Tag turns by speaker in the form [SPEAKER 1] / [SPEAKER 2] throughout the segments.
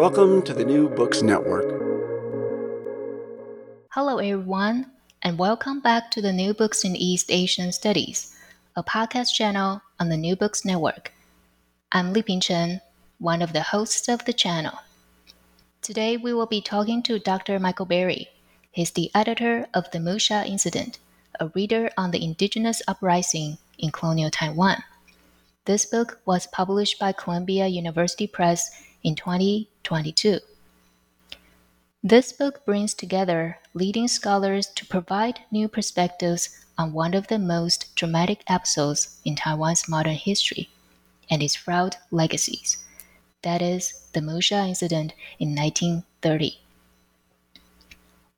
[SPEAKER 1] Welcome to the New Books Network.
[SPEAKER 2] Hello, everyone, and welcome back to the New Books in East Asian Studies, a podcast channel on the New Books Network. I'm Liping Chen, one of the hosts of the channel. Today, we will be talking to Dr. Michael Berry. He's the editor of The Musha Incident, a reader on the indigenous uprising in colonial Taiwan. This book was published by Columbia University Press in 2022. This book brings together leading scholars to provide new perspectives on one of the most dramatic episodes in Taiwan's modern history and its fraught legacies. That is, the Musha incident in 1930.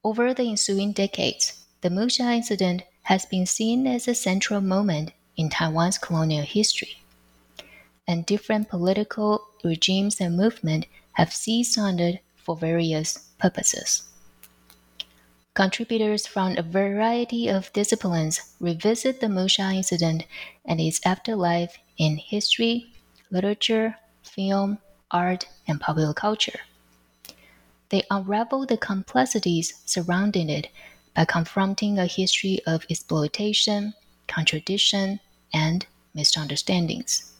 [SPEAKER 2] Over the ensuing decades, the Musha incident has been seen as a central moment in Taiwan's colonial history and different political regimes and movements have seized on it for various purposes. Contributors from a variety of disciplines revisit the Musha incident and its afterlife in history, literature, film, art, and popular culture. They unravel the complexities surrounding it by confronting a history of exploitation, contradiction, and misunderstandings.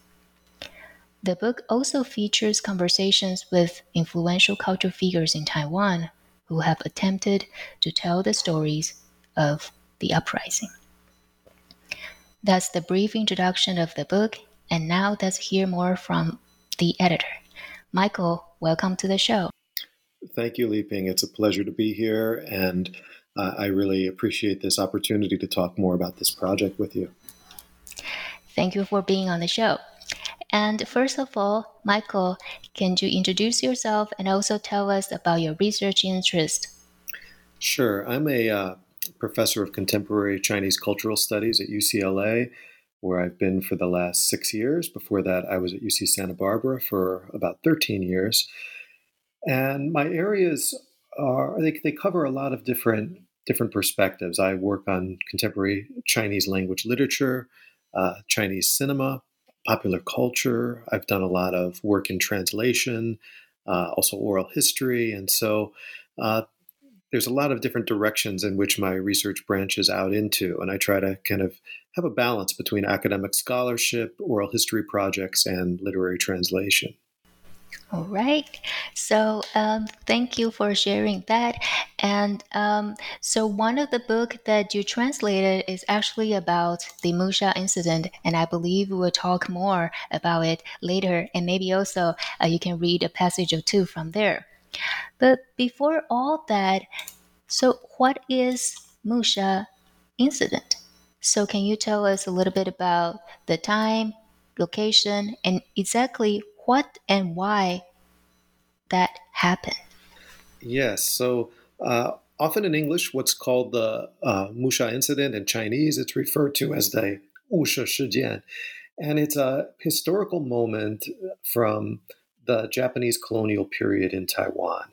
[SPEAKER 2] The book also features conversations with influential cultural figures in Taiwan who have attempted to tell the stories of the uprising. That's the brief introduction of the book, and now let's hear more from the editor. Michael, welcome to the show.
[SPEAKER 3] Thank you, Li Ping. It's a pleasure to be here, and uh, I really appreciate this opportunity to talk more about this project with you.
[SPEAKER 2] Thank you for being on the show. And first of all, Michael, can you introduce yourself and also tell us about your research interest?
[SPEAKER 3] Sure. I'm a uh, professor of contemporary Chinese cultural studies at UCLA, where I've been for the last six years. Before that, I was at UC Santa Barbara for about 13 years. And my areas are, they, they cover a lot of different different perspectives. I work on contemporary Chinese language literature, uh, Chinese cinema, popular culture. I've done a lot of work in translation, uh, also oral history. And so uh, there's a lot of different directions in which my research branches out into. And I try to kind of have a balance between academic scholarship, oral history projects, and literary translation.
[SPEAKER 2] All right. So um, thank you for sharing that. And um, so one of the book that you translated is actually about the Musha incident, and I believe we will talk more about it later. And maybe also uh, you can read a passage or two from there. But before all that, so what is Musha incident? So can you tell us a little bit about the time, location, and exactly what and why that happened.
[SPEAKER 3] Yes. So uh, often in English, what's called the uh, Musha incident in Chinese, it's referred to as the Wushe Shijian. And it's a historical moment from the Japanese colonial period in Taiwan.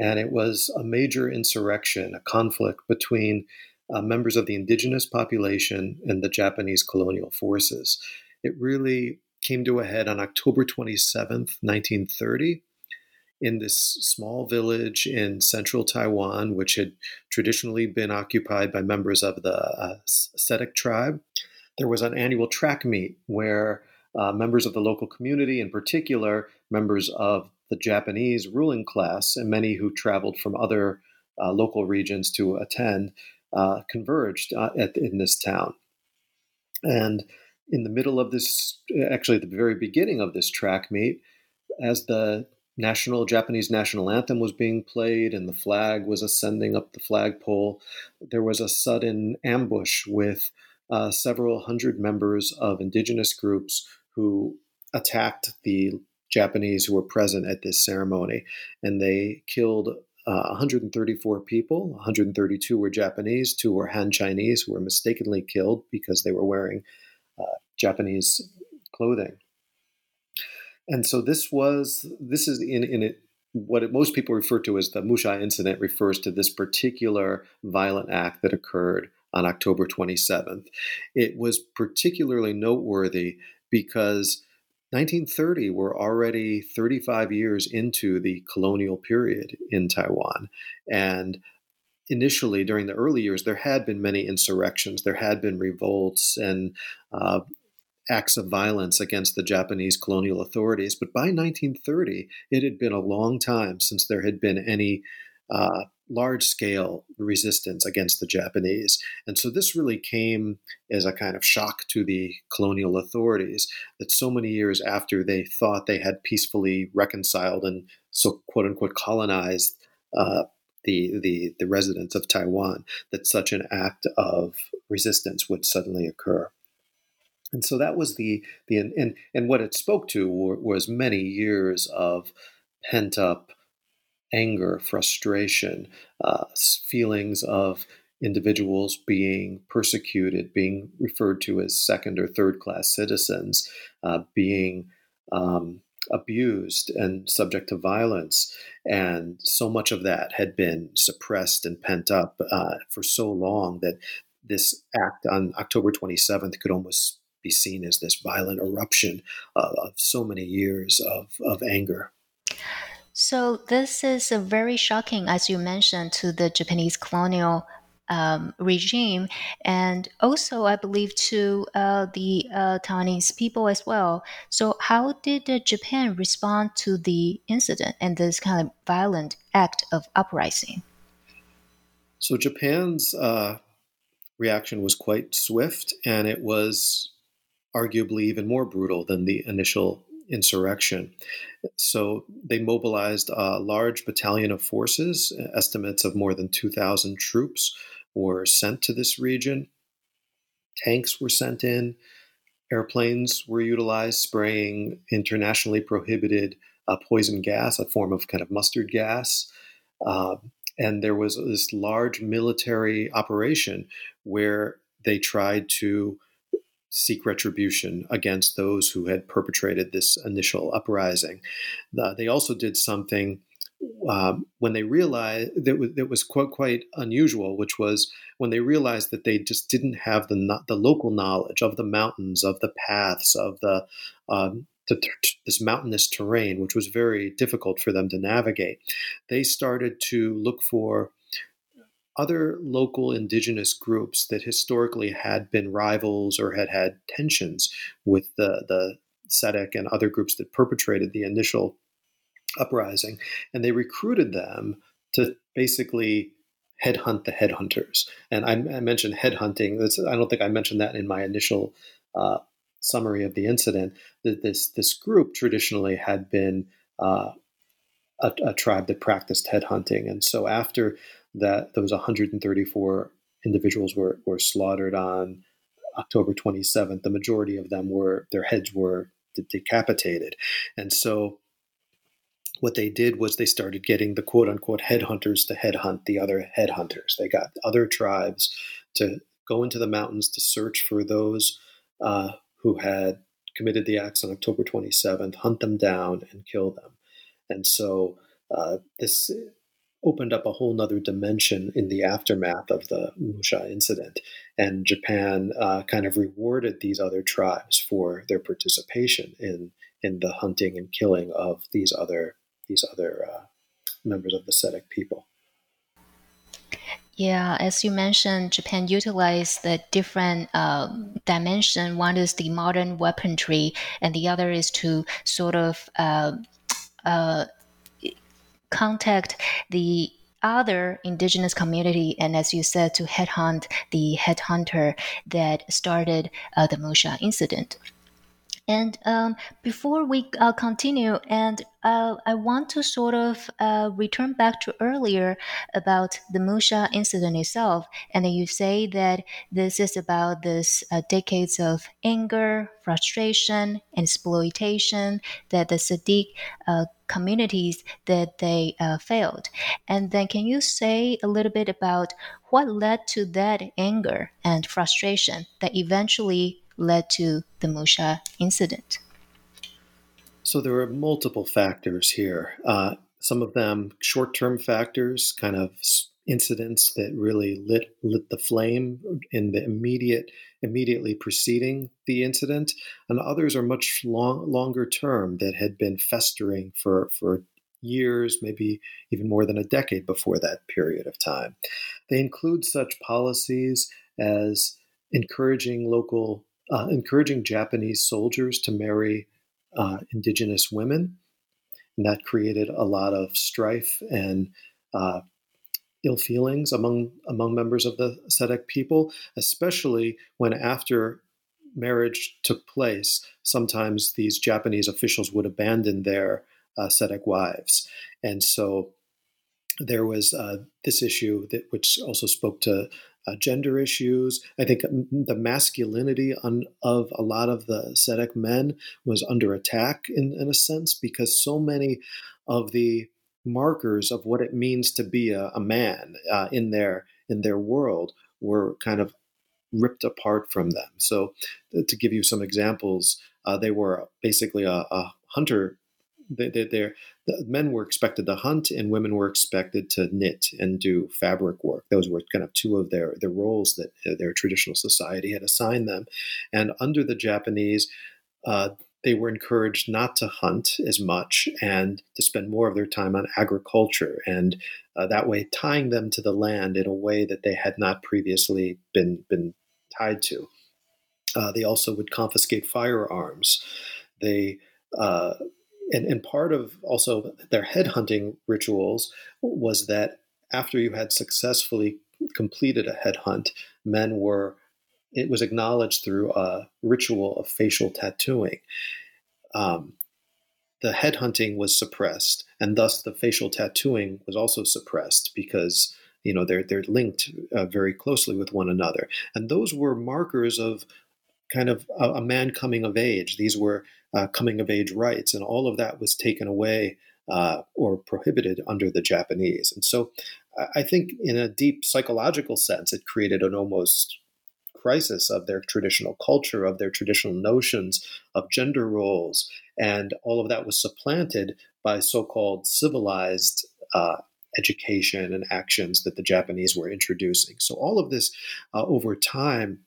[SPEAKER 3] And it was a major insurrection, a conflict between uh, members of the indigenous population and the Japanese colonial forces. It really came to a head on October 27th, 1930, in this small village in central Taiwan, which had traditionally been occupied by members of the uh, tribe. There was an annual track meet where uh, members of the local community, in particular, members of the Japanese ruling class, and many who traveled from other uh, local regions to attend, uh, converged uh, at, in this town. And in the middle of this, actually at the very beginning of this track meet, as the national Japanese national anthem was being played and the flag was ascending up the flagpole, there was a sudden ambush with uh, several hundred members of indigenous groups who attacked the Japanese who were present at this ceremony, and they killed uh, 134 people. 132 were Japanese, two were Han Chinese who were mistakenly killed because they were wearing Japanese clothing. And so this was this is in in it what it, most people refer to as the Musha incident refers to this particular violent act that occurred on October 27th. It was particularly noteworthy because 1930 we're already 35 years into the colonial period in Taiwan and initially during the early years there had been many insurrections there had been revolts and uh, acts of violence against the Japanese colonial authorities. But by 1930, it had been a long time since there had been any uh, large scale resistance against the Japanese. And so this really came as a kind of shock to the colonial authorities that so many years after they thought they had peacefully reconciled and so quote unquote colonized. Uh, the, the, the residents of Taiwan, that such an act of resistance would suddenly occur. And so that was the the and and what it spoke to was many years of pent up anger, frustration, uh, feelings of individuals being persecuted, being referred to as second or third class citizens, uh, being um, abused and subject to violence. And so much of that had been suppressed and pent up uh, for so long that this act on October 27th could almost be seen as this violent eruption uh, of so many years of, of anger.
[SPEAKER 2] So, this is very shocking, as you mentioned, to the Japanese colonial um, regime, and also, I believe, to uh, the uh, Taiwanese people as well. So, how did Japan respond to the incident and this kind of violent act of uprising?
[SPEAKER 3] So, Japan's uh, reaction was quite swift, and it was arguably even more brutal than the initial insurrection. So they mobilized a large battalion of forces, estimates of more than 2,000 troops were sent to this region. Tanks were sent in, airplanes were utilized, spraying internationally prohibited uh, poison gas, a form of kind of mustard gas. Uh, and there was this large military operation where they tried to seek retribution against those who had perpetrated this initial uprising. Uh, they also did something um, when they realized that was, that was quite quite unusual, which was when they realized that they just didn't have the the local knowledge of the mountains, of the paths, of the um, this mountainous terrain, which was very difficult for them to navigate. They started to look for other local indigenous groups that historically had been rivals or had had tensions with the, the Seediq and other groups that perpetrated the initial uprising. And they recruited them to basically headhunt the headhunters. And I, I mentioned headhunting. That's, I don't think I mentioned that in my initial uh, summary of the incident. That this this group traditionally had been uh, a, a, tribe that practiced headhunting, and so after that those 134 individuals were, were slaughtered on October 27th. The majority of them were, their heads were decapitated. And so what they did was they started getting the quote unquote headhunters to headhunt the other headhunters. They got other tribes to go into the mountains to search for those uh, who had committed the acts on October 27th, hunt them down, and kill them. And so uh, this opened up a whole nother dimension in the aftermath of the Musha incident. And Japan uh, kind of rewarded these other tribes for their participation in in the hunting and killing of these other these other uh, members of the Seediq people.
[SPEAKER 2] Yeah, as you mentioned, Japan utilized the different uh, dimension. One is the modern weaponry, and the other is to sort of uh, uh, contact the other indigenous community and as you said to headhunt the headhunter that started uh, the musha incident and um, before we uh, continue, and uh, I want to sort of uh, return back to earlier about the Musha incident itself. And you say that this is about this uh, decades of anger, frustration, and exploitation that the Seediq uh, communities that they uh, failed. And then, can you say a little bit about what led to that anger and frustration that eventually led to the Musha incident?
[SPEAKER 3] So there were multiple factors here. Uh, some of them short-term factors, kind of incidents that really lit lit the flame in the immediate immediately preceding the incident, and others are much long, longer term that had been festering for for years, maybe even more than a decade before that period of time. They include such policies as encouraging local, uh, encouraging Japanese soldiers to marry uh, indigenous women. And that created a lot of strife and uh, ill feelings among among members of the Seediq people, especially when after marriage took place, sometimes these Japanese officials would abandon their uh, Seediq wives, and so there was uh, this issue that which also spoke to uh, gender issues. I think the masculinity on, of a lot of the Seediq men was under attack in, in a sense because so many of the markers of what it means to be a, a man uh, in their in their world were kind of ripped apart from them. So, uh, to give you some examples, uh, they were basically a, a hunter. They, they, the men were expected to hunt, and women were expected to knit and do fabric work. Those were kind of two of their their roles that uh, their traditional society had assigned them. And under the Japanese, uh, they were encouraged not to hunt as much and to spend more of their time on agriculture, and uh, that way tying them to the land in a way that they had not previously been been tied to. Uh, they also would confiscate firearms. They uh, and, and part of also their headhunting rituals was that after you had successfully completed a headhunt, men were it was acknowledged through a ritual of facial tattooing. Um, the headhunting was suppressed, and thus the facial tattooing was also suppressed because you know they're they're linked uh, very closely with one another, and those were markers of kind of a, a man coming of age. These were uh, coming of age rites, and all of that was taken away uh, or prohibited under the Japanese. And so, I think, in a deep psychological sense, it created an almost crisis of their traditional culture, of their traditional notions of gender roles, and all of that was supplanted by so-called civilized uh, education and actions that the Japanese were introducing. So all of this, uh, over time,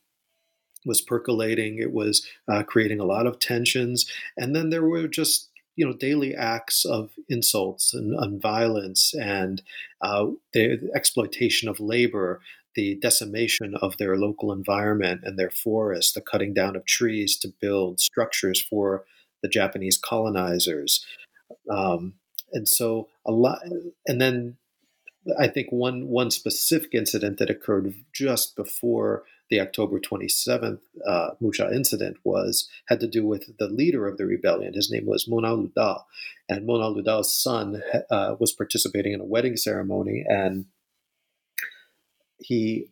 [SPEAKER 3] was percolating. It was uh, creating a lot of tensions, and then there were just you know daily acts of insults and, and violence and uh, the exploitation of labor the decimation of their local environment and their forests, the cutting down of trees to build structures for the Japanese colonizers. Um, and so a lot, and then I think one one specific incident that occurred just before the October 27th uh, Musha incident was had to do with the leader of the rebellion. His name was Mona and Mona Ludao's son uh, was participating in a wedding ceremony, and he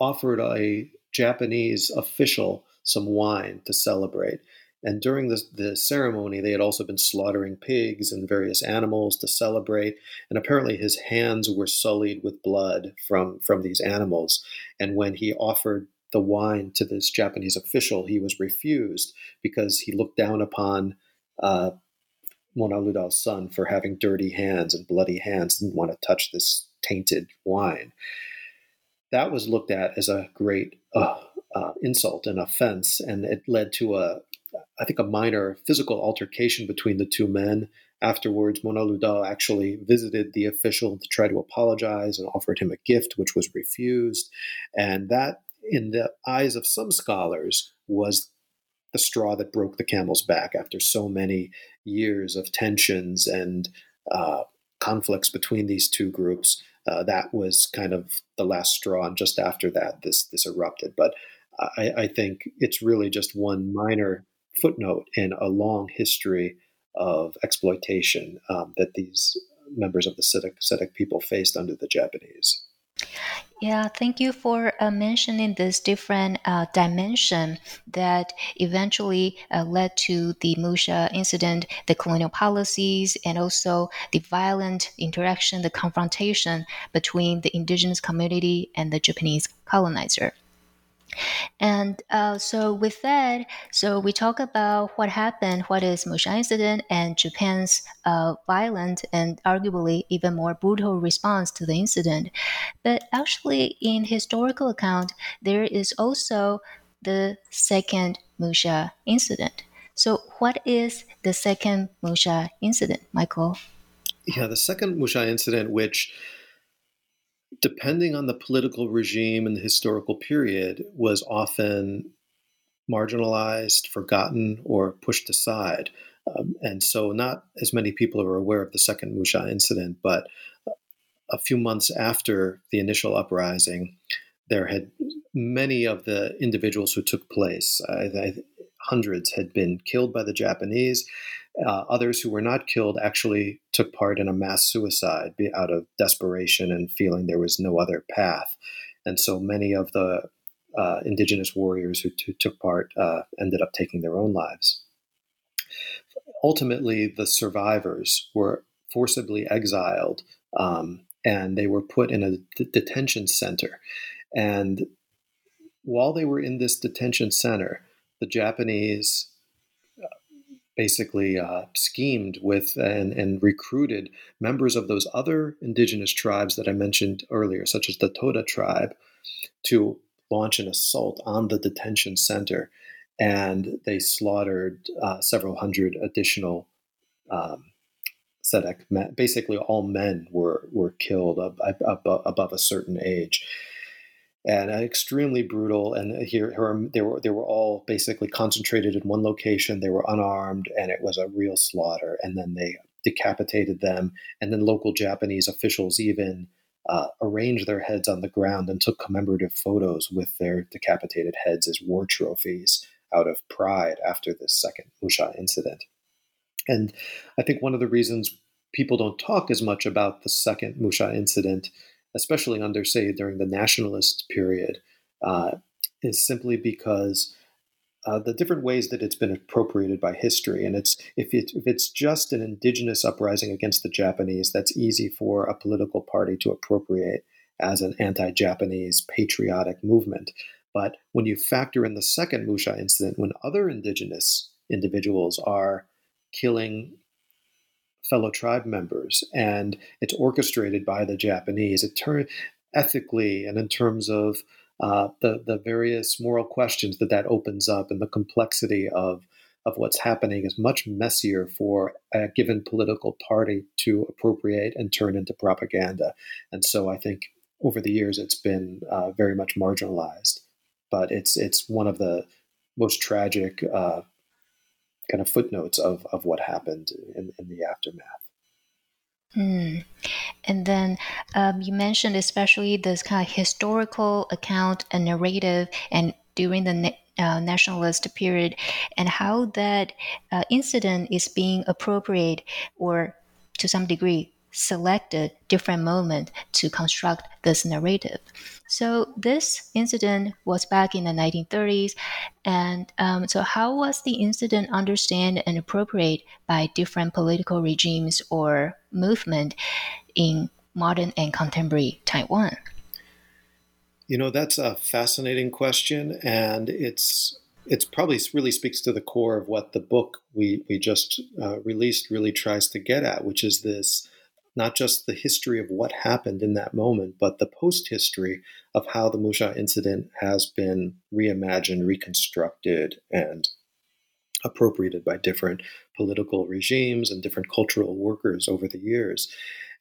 [SPEAKER 3] offered a Japanese official some wine to celebrate. And during the, the ceremony, they had also been slaughtering pigs and various animals to celebrate. And apparently, his hands were sullied with blood from, from these animals. And when he offered the wine to this Japanese official, he was refused because he looked down upon uh, Mona Ludao's son for having dirty hands and bloody hands, didn't want to touch this tainted wine that was looked at as a great uh, uh, insult and offense, and it led to a, I think, a minor physical altercation between the two men. Afterwards, Mona Ludao actually visited the official to try to apologize and offered him a gift, which was refused. And that, in the eyes of some scholars, was the straw that broke the camel's back after so many years of tensions and uh, conflicts between these two groups uh, that was kind of the last straw. And just after that, this this erupted. But I, I think it's really just one minor footnote in a long history of exploitation um, that these members of the Seediq people faced under the Japanese.
[SPEAKER 2] Yeah, thank you for uh, mentioning this different uh, dimension that eventually uh, led to the Musha incident, the colonial policies, and also the violent interaction, the confrontation between the indigenous community and the Japanese colonizer. And uh, so with that, so we talk about what happened, what is Musha incident, and Japan's uh, violent and arguably even more brutal response to the incident. But actually, in historical account, there is also the second Musha incident. So, what is the second Musha incident, Michael?
[SPEAKER 3] Yeah, the second Musha incident, which depending on the political regime and the historical period, was often marginalized, forgotten, or pushed aside. Um, and so, not as many people are aware of the second Musha incident, but a few months after the initial uprising, there had many of the individuals who took place, uh, hundreds, had been killed by the Japanese. Uh, others who were not killed actually took part in a mass suicide out of desperation and feeling there was no other path. And so many of the uh, indigenous warriors who, took part uh, ended up taking their own lives. Ultimately, the survivors were forcibly exiled um, and they were put in a d- detention center. And while they were in this detention center, the Japanese basically uh, schemed with and, and recruited members of those other indigenous tribes that I mentioned earlier, such as the Toda tribe, to launch an assault on the detention center. And they slaughtered uh, several hundred additional um, Seediq men. Basically, all men were, were killed above, above a certain age and uh, extremely brutal. And uh, here, here, um, they were they were all basically concentrated in one location. They were unarmed, and it was a real slaughter. And then they decapitated them, and then local Japanese officials even uh, arranged their heads on the ground and took commemorative photos with their decapitated heads as war trophies out of pride after this second Musha incident. And I think one of the reasons people don't talk as much about the second Musha incident especially under, say, during the nationalist period, uh, is simply because uh, the different ways that it's been appropriated by history. And it's if, it, if it's just an indigenous uprising against the Japanese, that's easy for a political party to appropriate as an anti-Japanese patriotic movement. But when you factor in the second Musha incident, when other indigenous individuals are killing fellow tribe members, and it's orchestrated by the Japanese. It turn ethically and in terms of uh, the the various moral questions that that opens up and the complexity of of what's happening is much messier for a given political party to appropriate and turn into propaganda. And so I think over the years it's been uh, very much marginalized. But it's it's one of the most tragic uh, kind of footnotes of, of what happened in, in the aftermath.
[SPEAKER 2] Hmm. And then um, you mentioned especially this kind of historical account and narrative, and during the uh, nationalist period, and how that uh, incident is being appropriate or to some degree selected different moment to construct this narrative. So this incident was back in the 1930s, and um, so how was the incident understood and appropriate by different political regimes or movement in modern and contemporary Taiwan?
[SPEAKER 3] You know, that's a fascinating question, and it's it's probably really speaks to the core of what the book we we just uh, released really tries to get at, which is this not just the history of what happened in that moment, but the post history of how the Musha incident has been reimagined, reconstructed, and appropriated by different political regimes and different cultural workers over the years.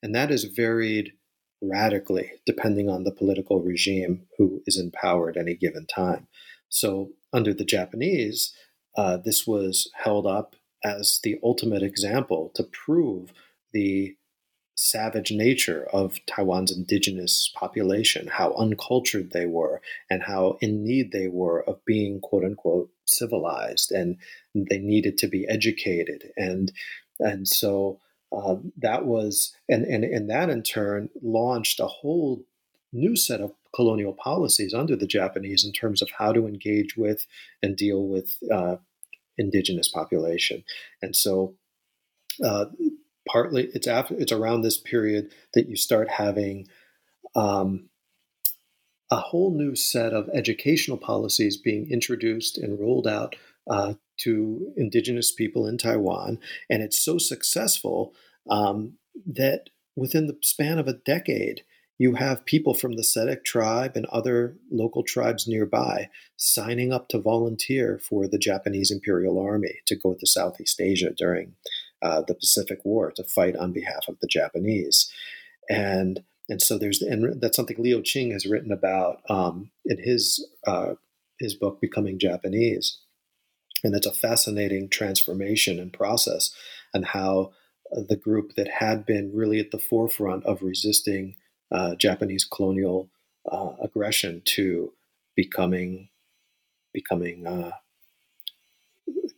[SPEAKER 3] And that is varied radically depending on the political regime who is in power at any given time. So, under the Japanese, uh, this was held up as the ultimate example to prove the savage nature of Taiwan's indigenous population, how uncultured they were, and how in need they were of being quote unquote civilized, and they needed to be educated, and and so um, that was and, and and that in turn launched a whole new set of colonial policies under the Japanese in terms of how to engage with and deal with uh, indigenous population. And so, uh, partly it's after it's around this period that you start having um, a whole new set of educational policies being introduced and rolled out uh, to indigenous people in Taiwan. And it's so successful um, that within the span of a decade, you have people from the Seediq tribe and other local tribes nearby signing up to volunteer for the Japanese Imperial Army to go to Southeast Asia during uh, the Pacific War to fight on behalf of the Japanese. And and so there's and that's something Leo Ching has written about um, in his uh, his book Becoming Japanese, and it's a fascinating transformation and process, and how the group that had been really at the forefront of resisting uh, Japanese colonial uh, aggression to becoming becoming uh,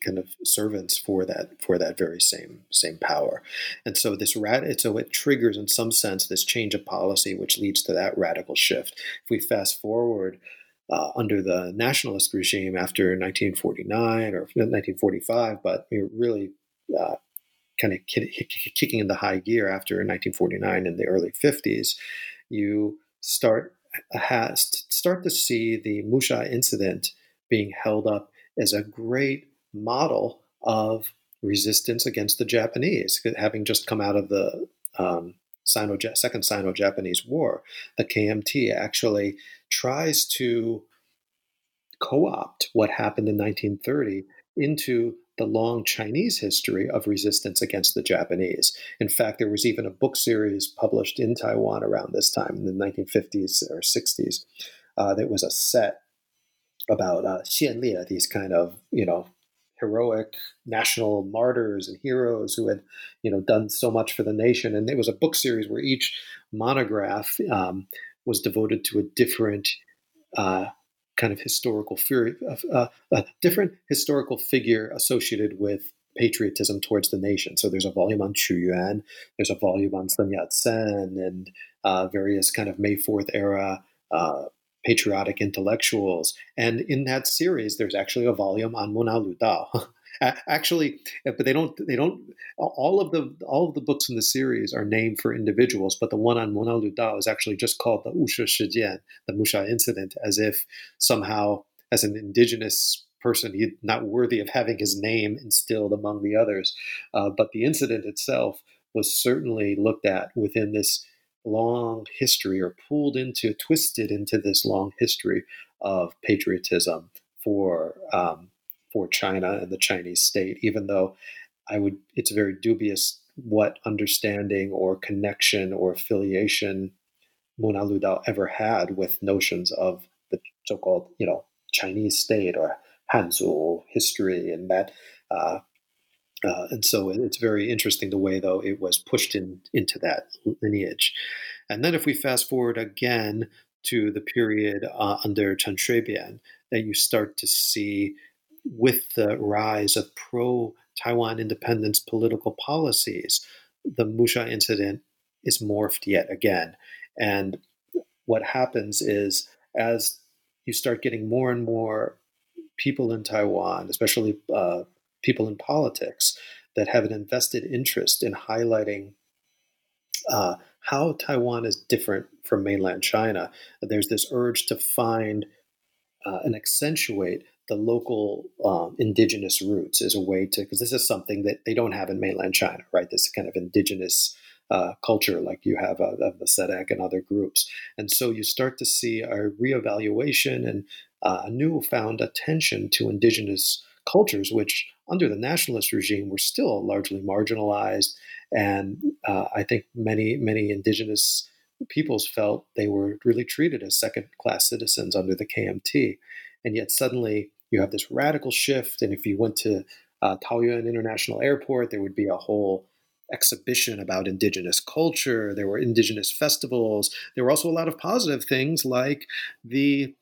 [SPEAKER 3] kind of servants for that for that very same same power. And so this rat so it triggers in some sense this change of policy, which leads to that radical shift. If we fast forward. Uh, under the nationalist regime after 1949 or 1945, but really uh, kind of kicking into high gear after 1949 in the early 50s, you start has start to see the Musha incident being held up as a great model of resistance against the Japanese, having just come out of the um, Sino Second Sino-Japanese War. The KMT actually tries to co-opt what happened in 1930 into the long Chinese history of resistance against the Japanese. In fact, there was even a book series published in Taiwan around this time, in the 1950s or 60s, uh, that was a set about uh, Xianlie, these kind of, you know, heroic national martyrs and heroes who had, you know, done so much for the nation. And it was a book series where each monograph um, was devoted to a different uh, kind of historical figure, uh, a different historical figure associated with patriotism towards the nation. So there's a volume on Qu Yuan, there's a volume on Sun Yat-sen, and uh, various kind of May Fourth era uh, patriotic intellectuals. And in that series, there's actually a volume on Mona actually but they don't they don't all of the all of the books in the series are named for individuals but the one on Mona is actually just called the Wushe Shijian the Musha incident as if somehow as an indigenous person he's not worthy of having his name instilled among the others uh, but the incident itself was certainly looked at within this long history or pulled into twisted into this long history of patriotism for um, for China and the Chinese state, even though I would, it's very dubious what understanding or connection or affiliation Mona Lu Dao ever had with notions of the so-called, you know, Chinese state or Hanzu history and that. Uh, uh, and so it's very interesting the way, though, it was pushed in into that lineage. And then if we fast forward again to the period uh, under Chen Shui-bian, that you start to see with the rise of pro Taiwan independence political policies, the Musha incident is morphed yet again. And what happens is, as you start getting more and more people in Taiwan, especially uh, people in politics, that have an invested interest in highlighting uh, how Taiwan is different from mainland China, there's this urge to find uh, and accentuate the local um, indigenous roots as a way to because this is something that they don't have in mainland China, right? This kind of indigenous uh, culture like you have of, of, the Seediq and other groups, and so you start to see a reevaluation and uh, a newfound attention to indigenous cultures, which under the nationalist regime were still largely marginalized, and uh, I think many many indigenous peoples felt they were really treated as second class citizens under the KMT and yet suddenly you have this radical shift. And if you went to uh, Taoyuan International Airport, there would be a whole exhibition about indigenous culture. There were indigenous festivals. There were also a lot of positive things like the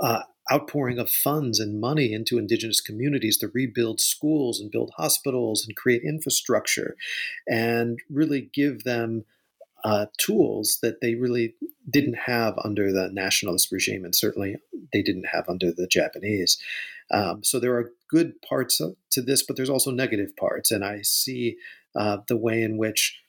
[SPEAKER 3] uh, outpouring of funds and money into indigenous communities to rebuild schools and build hospitals and create infrastructure and really give them uh, tools that they really didn't have under the nationalist regime, and certainly they didn't have under the Japanese. Um, so there are good parts to this, but there's also negative parts, and I see uh, the way in which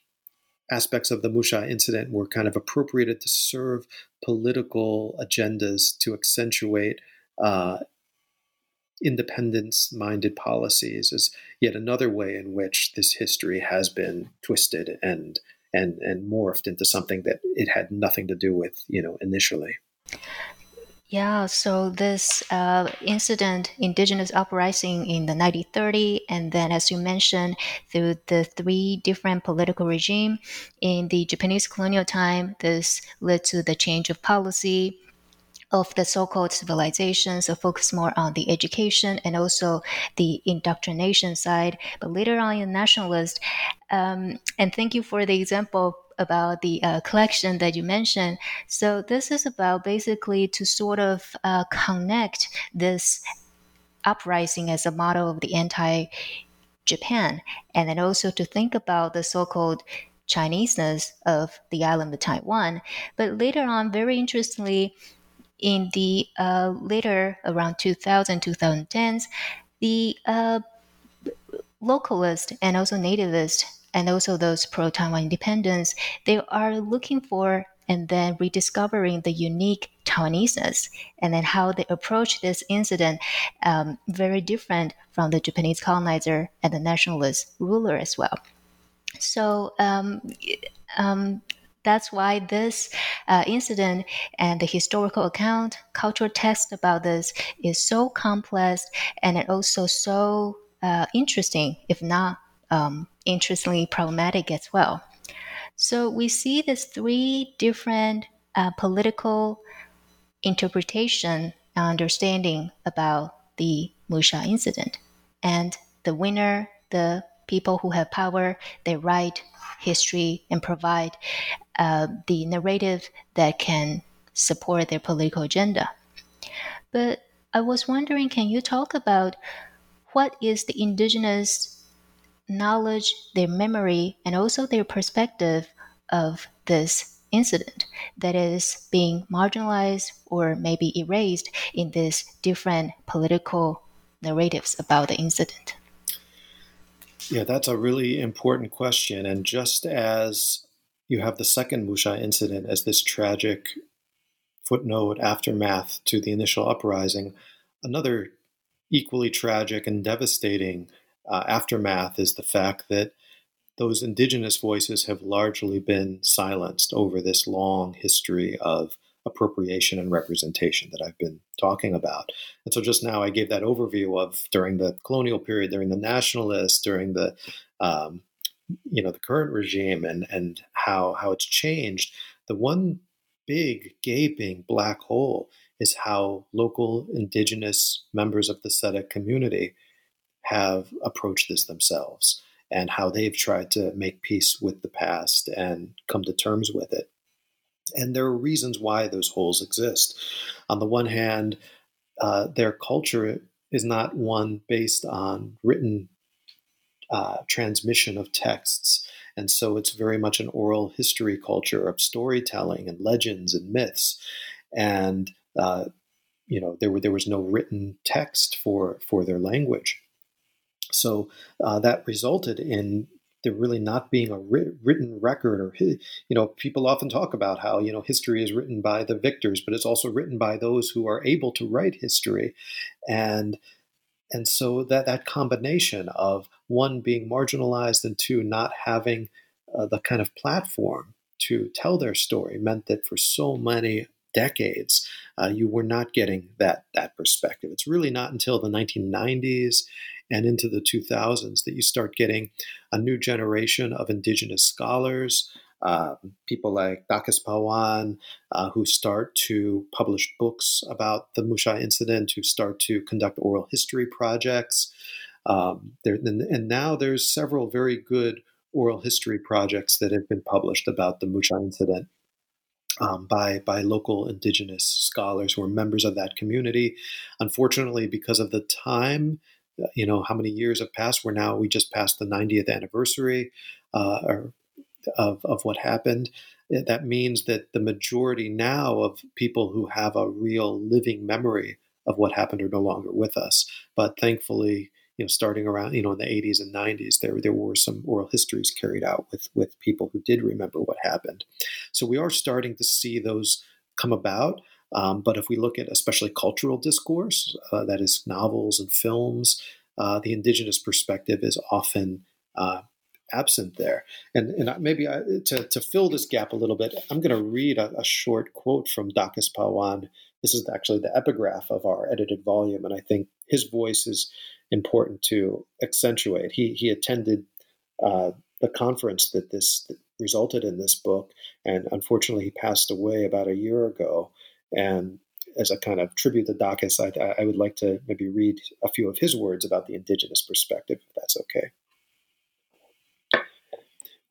[SPEAKER 3] aspects of the Musha incident were kind of appropriated to serve political agendas to accentuate uh, independence minded policies is yet another way in which this history has been twisted and and and morphed into something that it had nothing to do with you know initially.
[SPEAKER 2] Yeah, so this uh, incident, indigenous uprising in the 1930, and then as you mentioned, through the three different political regime. In the Japanese colonial time, this led to the change of policy of the so-called civilization, so focus more on the education and also the indoctrination side. But later on in nationalist, um, and thank you for the example about the uh, collection that you mentioned. So this is about basically to sort of uh, connect this uprising as a model of the anti Japan, and then also to think about the so-called Chineseness of the island of Taiwan. But later on, very interestingly, in the uh, later around 2000 2010s the uh, localist and also nativist and also those pro Taiwan independence they are looking for and then rediscovering the unique Taiwaneseness and then how they approach this incident um, very different from the Japanese colonizer and the nationalist ruler as well. So um, um, that's why this uh, incident and the historical account, cultural text about this is so complex and also so uh, interesting, if not um, interestingly problematic as well. So we see these three different uh, political interpretation and understanding about the Musha incident. And the winner, the people who have power, they write history and provide uh, the narrative that can support their political agenda. But I was wondering can you talk about what is the indigenous knowledge, their memory, and also their perspective of this incident that is being marginalized or maybe erased in these different political narratives about the incident?
[SPEAKER 3] Yeah, that's a really important question. And just as you have the second Musha incident as this tragic footnote aftermath to the initial uprising, another equally tragic and devastating uh, aftermath is the fact that those indigenous voices have largely been silenced over this long history of appropriation and representation that I've been talking about. And so just now I gave that overview of during the colonial period, during the nationalists, during the um, you know the current regime and and how how it's changed. The one big gaping black hole is how local indigenous members of the Seediq community have approached this themselves and how they've tried to make peace with the past and come to terms with it. And there are reasons why those holes exist. On the one hand, uh, their culture is not one based on written uh, transmission of texts. And so it's very much an oral history culture of storytelling and legends and myths. And, uh, you know, there, were, there was no written text for, for their language. So uh, that resulted in there really not being a written record or you know people often talk about how you know history is written by the victors but it's also written by those who are able to write history and and so that that combination of one being marginalized and two not having uh, the kind of platform to tell their story meant that for so many decades uh, you were not getting that that perspective. It's really not until the 1990s and into the 2000s that you start getting a new generation of indigenous scholars, uh, people like Dakis Pawan, uh, who start to publish books about the Musha incident, who start to conduct oral history projects. Um, there, and, and now there's several very good oral history projects that have been published about the Musha incident. Um, by by local indigenous scholars who are members of that community. Unfortunately, because of the time you know how many years have passed we're now we just passed the 90th anniversary uh, of, of what happened that means that the majority now of people who have a real living memory of what happened are no longer with us. But thankfully, you know, starting around you know in the 80s and 90s, there there were some oral histories carried out with with people who did remember what happened. So we are starting to see those come about. Um, but if we look at especially cultural discourse, uh, that is novels and films, uh, the indigenous perspective is often uh, absent there. And, and maybe I, to, to fill this gap a little bit, I'm going to read a, a, short quote from Dakis Pawan. This is actually the epigraph of our edited volume, and I think his voice is important to accentuate. He, he attended uh, the conference that this that resulted in this book, and unfortunately, he passed away about a year ago. And as a kind of tribute to Dakis, I, I would like to maybe read a few of his words about the indigenous perspective, if that's okay.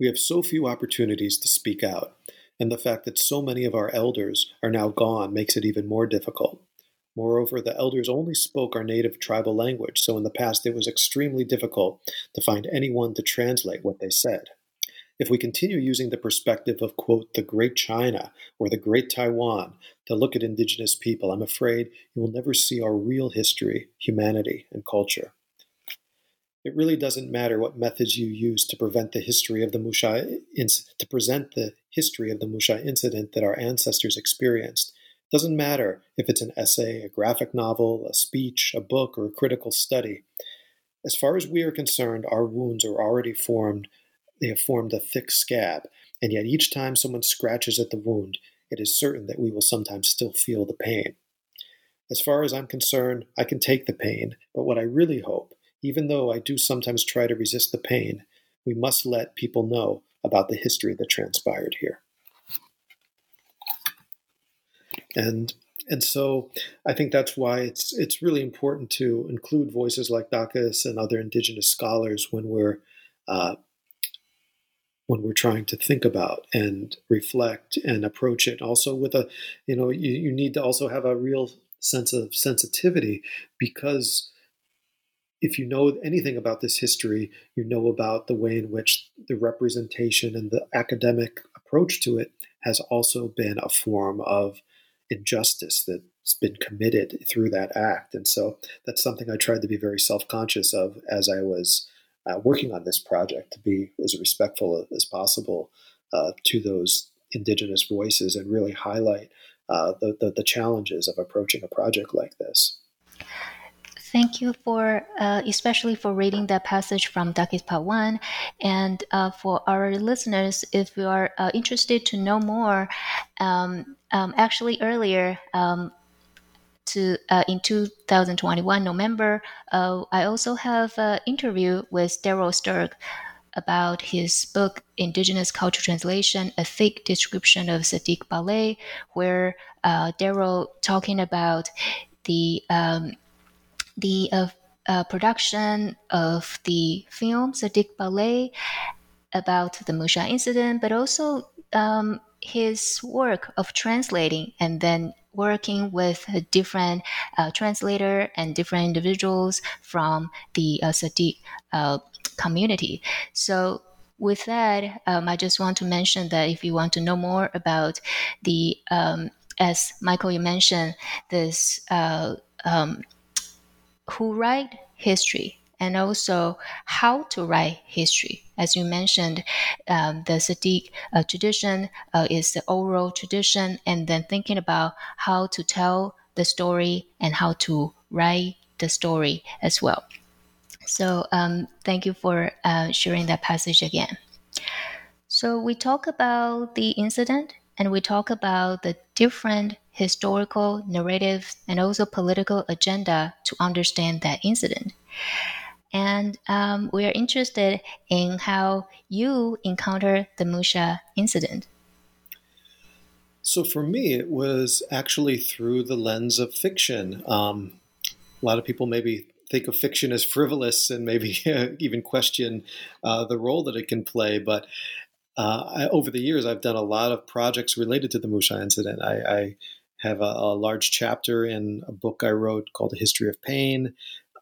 [SPEAKER 3] We have so few opportunities to speak out, and the fact that so many of our elders are now gone makes it even more difficult. Moreover, the elders only spoke our native tribal language, so in the past it was extremely difficult to find anyone to translate what they said. If we continue using the perspective of, quote, the Great China or the Great Taiwan to look at indigenous people, I'm afraid you will never see our real history, humanity, and culture. It really doesn't matter what methods you use to prevent the history of the Musha to present the history of the Musha incident that our ancestors experienced. It doesn't matter if it's an essay, a graphic novel, a speech, a book, or a critical study. As far as we are concerned, our wounds are already formed. They have formed a thick scab, and yet each time someone scratches at the wound, it is certain that we will sometimes still feel the pain. As far as I'm concerned, I can take the pain, but what I really hope even though I do sometimes try to resist the pain, we must let people know about the history that transpired here. And and so I think that's why it's it's really important to include voices like Dakis and other indigenous scholars when we're uh, when we're trying to think about and reflect and approach it. Also with a you know you, you need to also have a real sense of sensitivity because if you know anything about this history, you know about the way in which the representation and the academic approach to it has also been a form of injustice that's been committed through that act. And so that's something I tried to be very self conscious of as I was uh, working on this project, to be as respectful as possible uh, to those indigenous voices and really highlight uh, the, the, the challenges of approaching a project like this.
[SPEAKER 2] Thank you for, uh, especially for reading that passage from Dakis Pawan. And uh, for our listeners, if you are uh, interested to know more, um, um, actually earlier, um, to uh, in 2021 November, uh, I also have an interview with Daryl Sterk about his book Indigenous Culture Translation: A Thick Description of Seediq Bale, where uh, Daryl talking about the um, the uh, uh, production of the film Seediq Bale about the Musha incident, but also um, his work of translating and then working with a different uh, translator and different individuals from the uh, Seediq uh, community. So with that, um, I just want to mention that if you want to know more about the, um, as Michael you mentioned, this uh, um, who write history and also how to write history. As you mentioned, um, the Seediq uh, tradition uh, is the oral tradition, and then thinking about how to tell the story and how to write the story as well. So, um, thank you for uh, sharing that passage again. So, we talk about the incident and we talk about the different historical narrative and also political agenda to understand that incident. And um, we are interested in how you encounter the Musha incident.
[SPEAKER 3] So for me, it was actually through the lens of fiction. Um, a lot of people maybe think of fiction as frivolous and maybe even question uh, the role that it can play. But uh, I, over the years, I've done a lot of projects related to the Musha incident. I, I have a, a, large chapter in a book I wrote called The History of Pain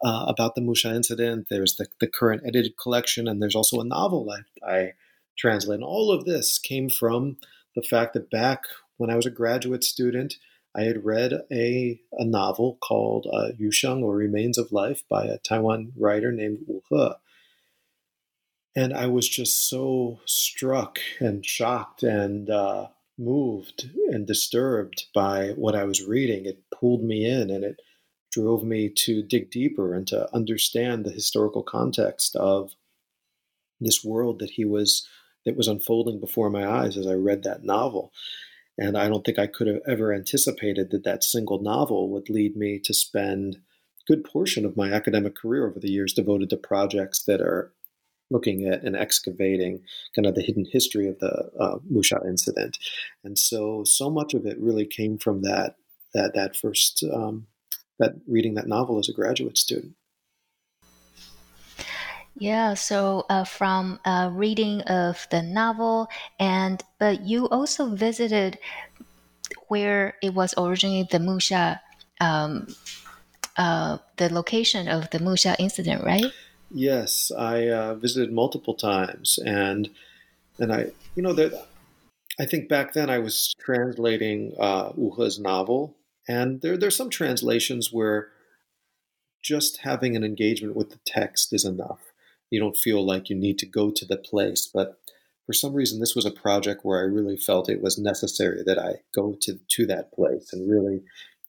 [SPEAKER 3] uh, about the Musha incident. There's the, the, current edited collection, and there's also a novel I, I translate. And all of this came from the fact that back when I was a graduate student, I had read a, a novel called uh, Yusheng or Remains of Life by a Taiwan writer named Wu He. And I was just so struck and shocked and uh, moved and disturbed by what I was reading. It pulled me in and it drove me to dig deeper and to understand the historical context of this world that he was that was unfolding before my eyes as I read that novel. And I don't think I could have ever anticipated that that single novel would lead me to spend a good portion of my academic career over the years devoted to projects that are looking at and excavating kind of the hidden history of the uh, Musha incident. And so, so much of it really came from that that that first um, that reading that novel as a graduate student.
[SPEAKER 2] Yeah, so uh, from uh, reading of the novel, and but you also visited where it was originally the Musha, um, uh, the location of the Musha incident, right?
[SPEAKER 3] Yes, I uh, visited multiple times, and and I, you know, that I think back then I was translating uh, Wu He's novel, and there there's some translations where just having an engagement with the text is enough you don't feel like you need to go to the place. But for some reason, this was a project where I really felt it was necessary that I go to, to that place and really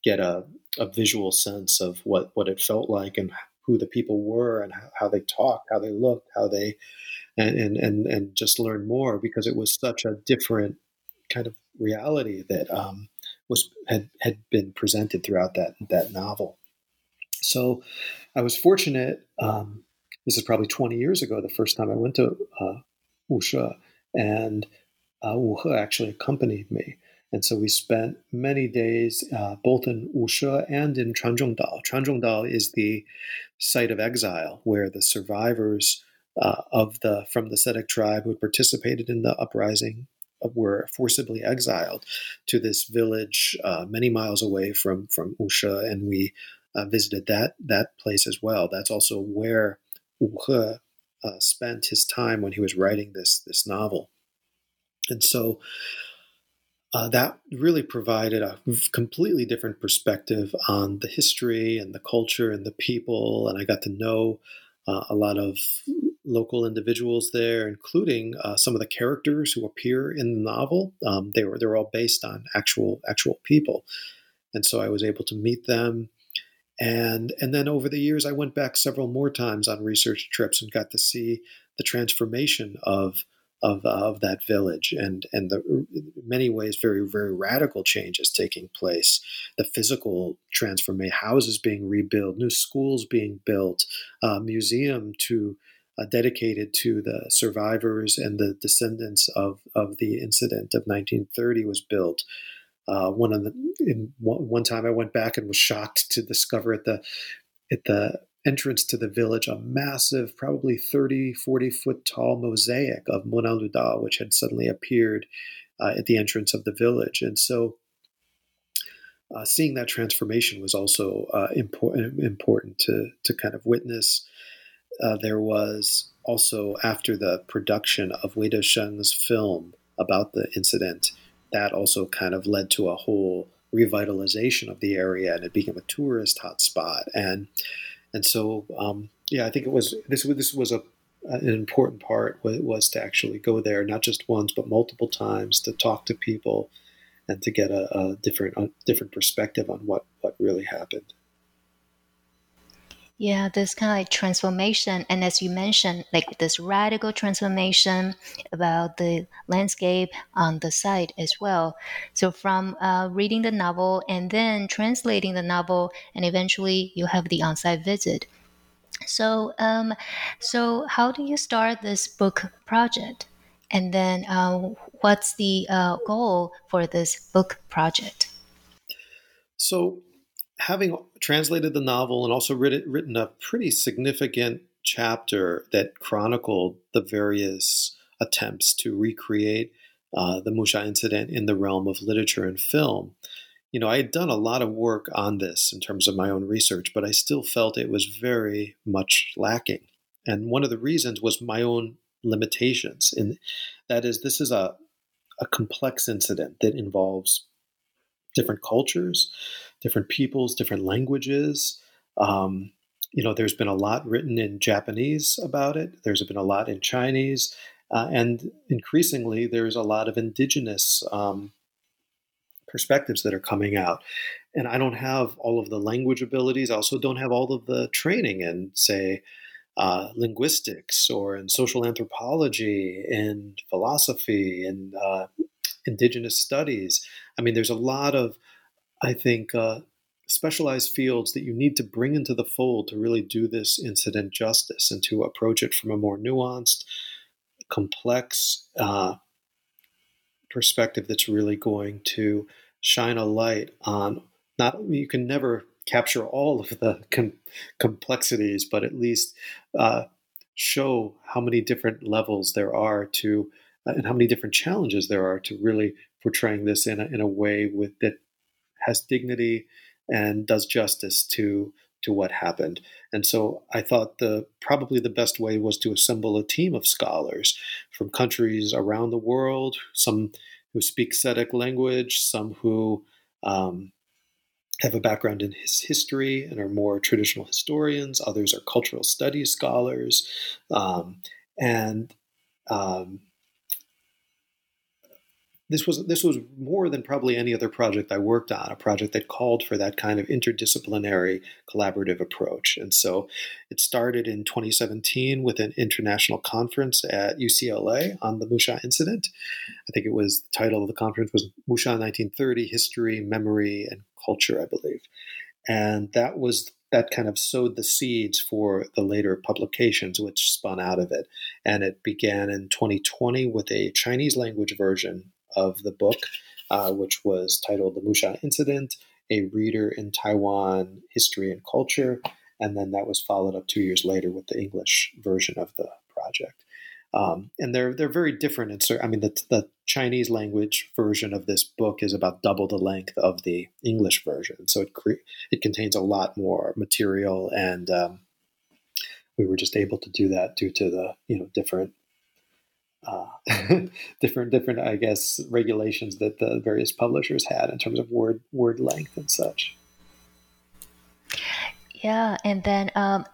[SPEAKER 3] get a, a visual sense of what, what it felt like and who the people were and how, they talked, how they looked, how they, and, and, and, and just learn more because it was such a different kind of reality that um, was had, had been presented throughout that, that novel. So I was fortunate um, this is probably 20 years ago, the first time I went to uh, Wushe, and uh, Wu He actually accompanied me. And so we spent many days uh, both in Wushe and in Chuanzhongdao. Chuanzhongdao is the site of exile where the survivors uh, of the from the Seediq tribe who had participated in the uprising were forcibly exiled to this village uh, many miles away from from Wushe, and we uh, visited that that place as well. That's also where Wu He uh, spent his time when he was writing this this novel, and so uh, that really provided a completely different perspective on the history and the culture and the people, and I got to know uh, a lot of local individuals there, including uh, some of the characters who appear in the novel. Um, they were they were all based on actual actual people, and so I was able to meet them and and then over the years, I went back several more times on research trips and got to see the transformation of of, uh, of that village. And and the many ways very very radical changes taking place. The physical transformation houses being rebuilt new schools being built museum to uh, dedicated to the survivors and the descendants of of the incident of 1930 was built. Uh, one the in one, one time I went back and was shocked to discover at the at the entrance to the village a massive, probably 30, 40 foot tall mosaic of Mona Rudao, which had suddenly appeared uh, at the entrance of the village. And so uh, seeing that transformation was also uh, important, important to, to kind of witness. Uh, there was also, after the production of Wei Desheng's film about the incident, that also kind of led to a whole revitalization of the area and it became a tourist hotspot and and so um, yeah I think it was this this was a an important part was to actually go there not just once but multiple times to talk to people and to get a, a different a different perspective on what what really happened.
[SPEAKER 2] Yeah, this kind of like transformation, and as you mentioned, like this radical transformation about the landscape on the site as well. So from uh, reading the novel and then translating the novel, and eventually you have the on-site visit. So, um, so how do you start this book project? And then, uh, what's the uh, goal for this book project?
[SPEAKER 3] So having translated the novel and also written, a pretty significant chapter that chronicled the various attempts to recreate uh, the Musha incident in the realm of literature and film. You know, I had done a lot of work on this in terms of my own research, but I still felt it was very much lacking. And one of the reasons was my own limitations. And that is, this is a, a complex incident that involves different cultures, different peoples, different languages. Um, you know, there's been a lot written in Japanese about it. There's been a lot in Chinese, uh, and increasingly, there's a lot of indigenous um, perspectives that are coming out. And I don't have all of the language abilities. I also don't have all of the training in, say, uh, linguistics or in social anthropology, in philosophy, in uh, indigenous studies. I mean, there's a lot of, I think, uh, specialized fields that you need to bring into the fold to really do this incident justice and to approach it from a more nuanced, complex uh, perspective that's really going to shine a light on not you can never capture all of the com- complexities but at least uh, show how many different levels there are to uh, and how many different challenges there are to really portraying this in a, in a way with that has dignity and does justice to to what happened. And so I thought the probably the best way was to assemble a team of scholars from countries around the world, some who speak Seediq language, some who um, have a background in his history and are more traditional historians. Others are cultural studies scholars, um, and um, this was this was more than probably any other project I worked on, a project that called for that kind of interdisciplinary collaborative approach. And so it started in 2017 with an international conference at UCLA on the Musha incident. I think it was the title of the conference was Musha 1930 History, Memory, and Culture, I believe. And that was that kind of sowed the seeds for the later publications which spun out of it. And it began in 2020 with a Chinese language version of the book, uh, which was titled The Musha Incident, a reader in Taiwan history and culture. And then that was followed up two years later with the English version of the project. Um, and they're they're very different. In, I mean, the, the Chinese language version of this book is about double the length of the English version, so it cre- it contains a lot more material, and um, we were just able to do that due to the you know different uh, different different I guess regulations that the various publishers had in terms of word word length and such.
[SPEAKER 2] Yeah, and then um,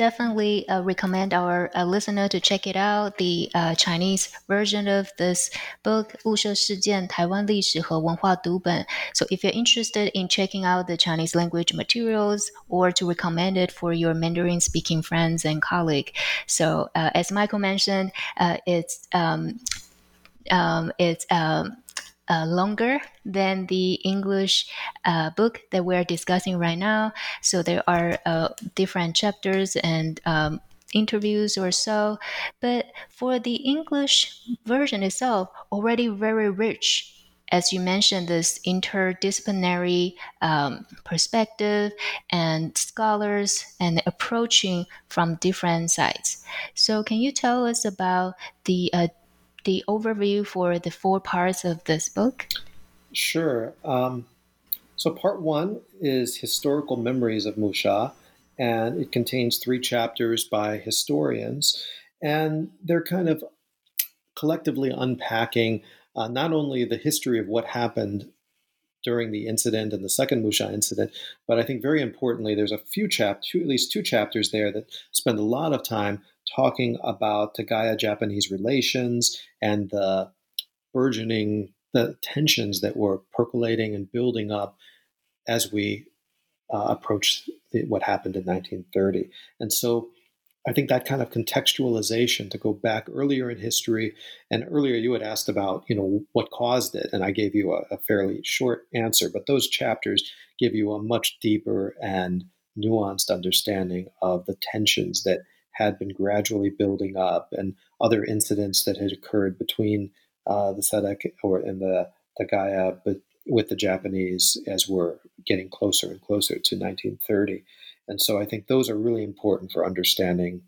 [SPEAKER 2] definitely uh, recommend our uh, listener to check it out. The uh, Chinese version of this book, 雾社事件台湾历史和文化读本. So if you're interested in checking out the Chinese language materials or to recommend it for your Mandarin speaking friends and colleagues. So uh, as Michael mentioned, uh, it's um, um, it's um, uh, longer than the English uh, book that we're discussing right now. So there are uh, different chapters and um, interviews or so. But for the English version itself, already very rich. As you mentioned, this interdisciplinary um, perspective and scholars and approaching from different sides. So, can you tell us about the uh, the overview for the four parts of this book?
[SPEAKER 3] Sure. Um, so, part one is historical memories of Musha, and it contains three chapters by historians, and they're kind of collectively unpacking uh, not only the history of what happened during the incident and the second Musha incident, but I think very importantly, there's a few chapters, at least two chapters there that spend a lot of time talking about Tgdaya Japanese relations and the burgeoning the tensions that were percolating and building up as we uh, approached the, what happened in 1930. And so I think that kind of contextualization to go back earlier in history, and earlier you had asked about, you know, what caused it, and I gave you a, a fairly short answer, but those chapters give you a much deeper and nuanced understanding of the tensions that had been gradually building up and other incidents that had occurred between uh, the Seediq or in the Tgdaya, but with the Japanese as we're getting closer and closer to 1930. And so I think those are really important for understanding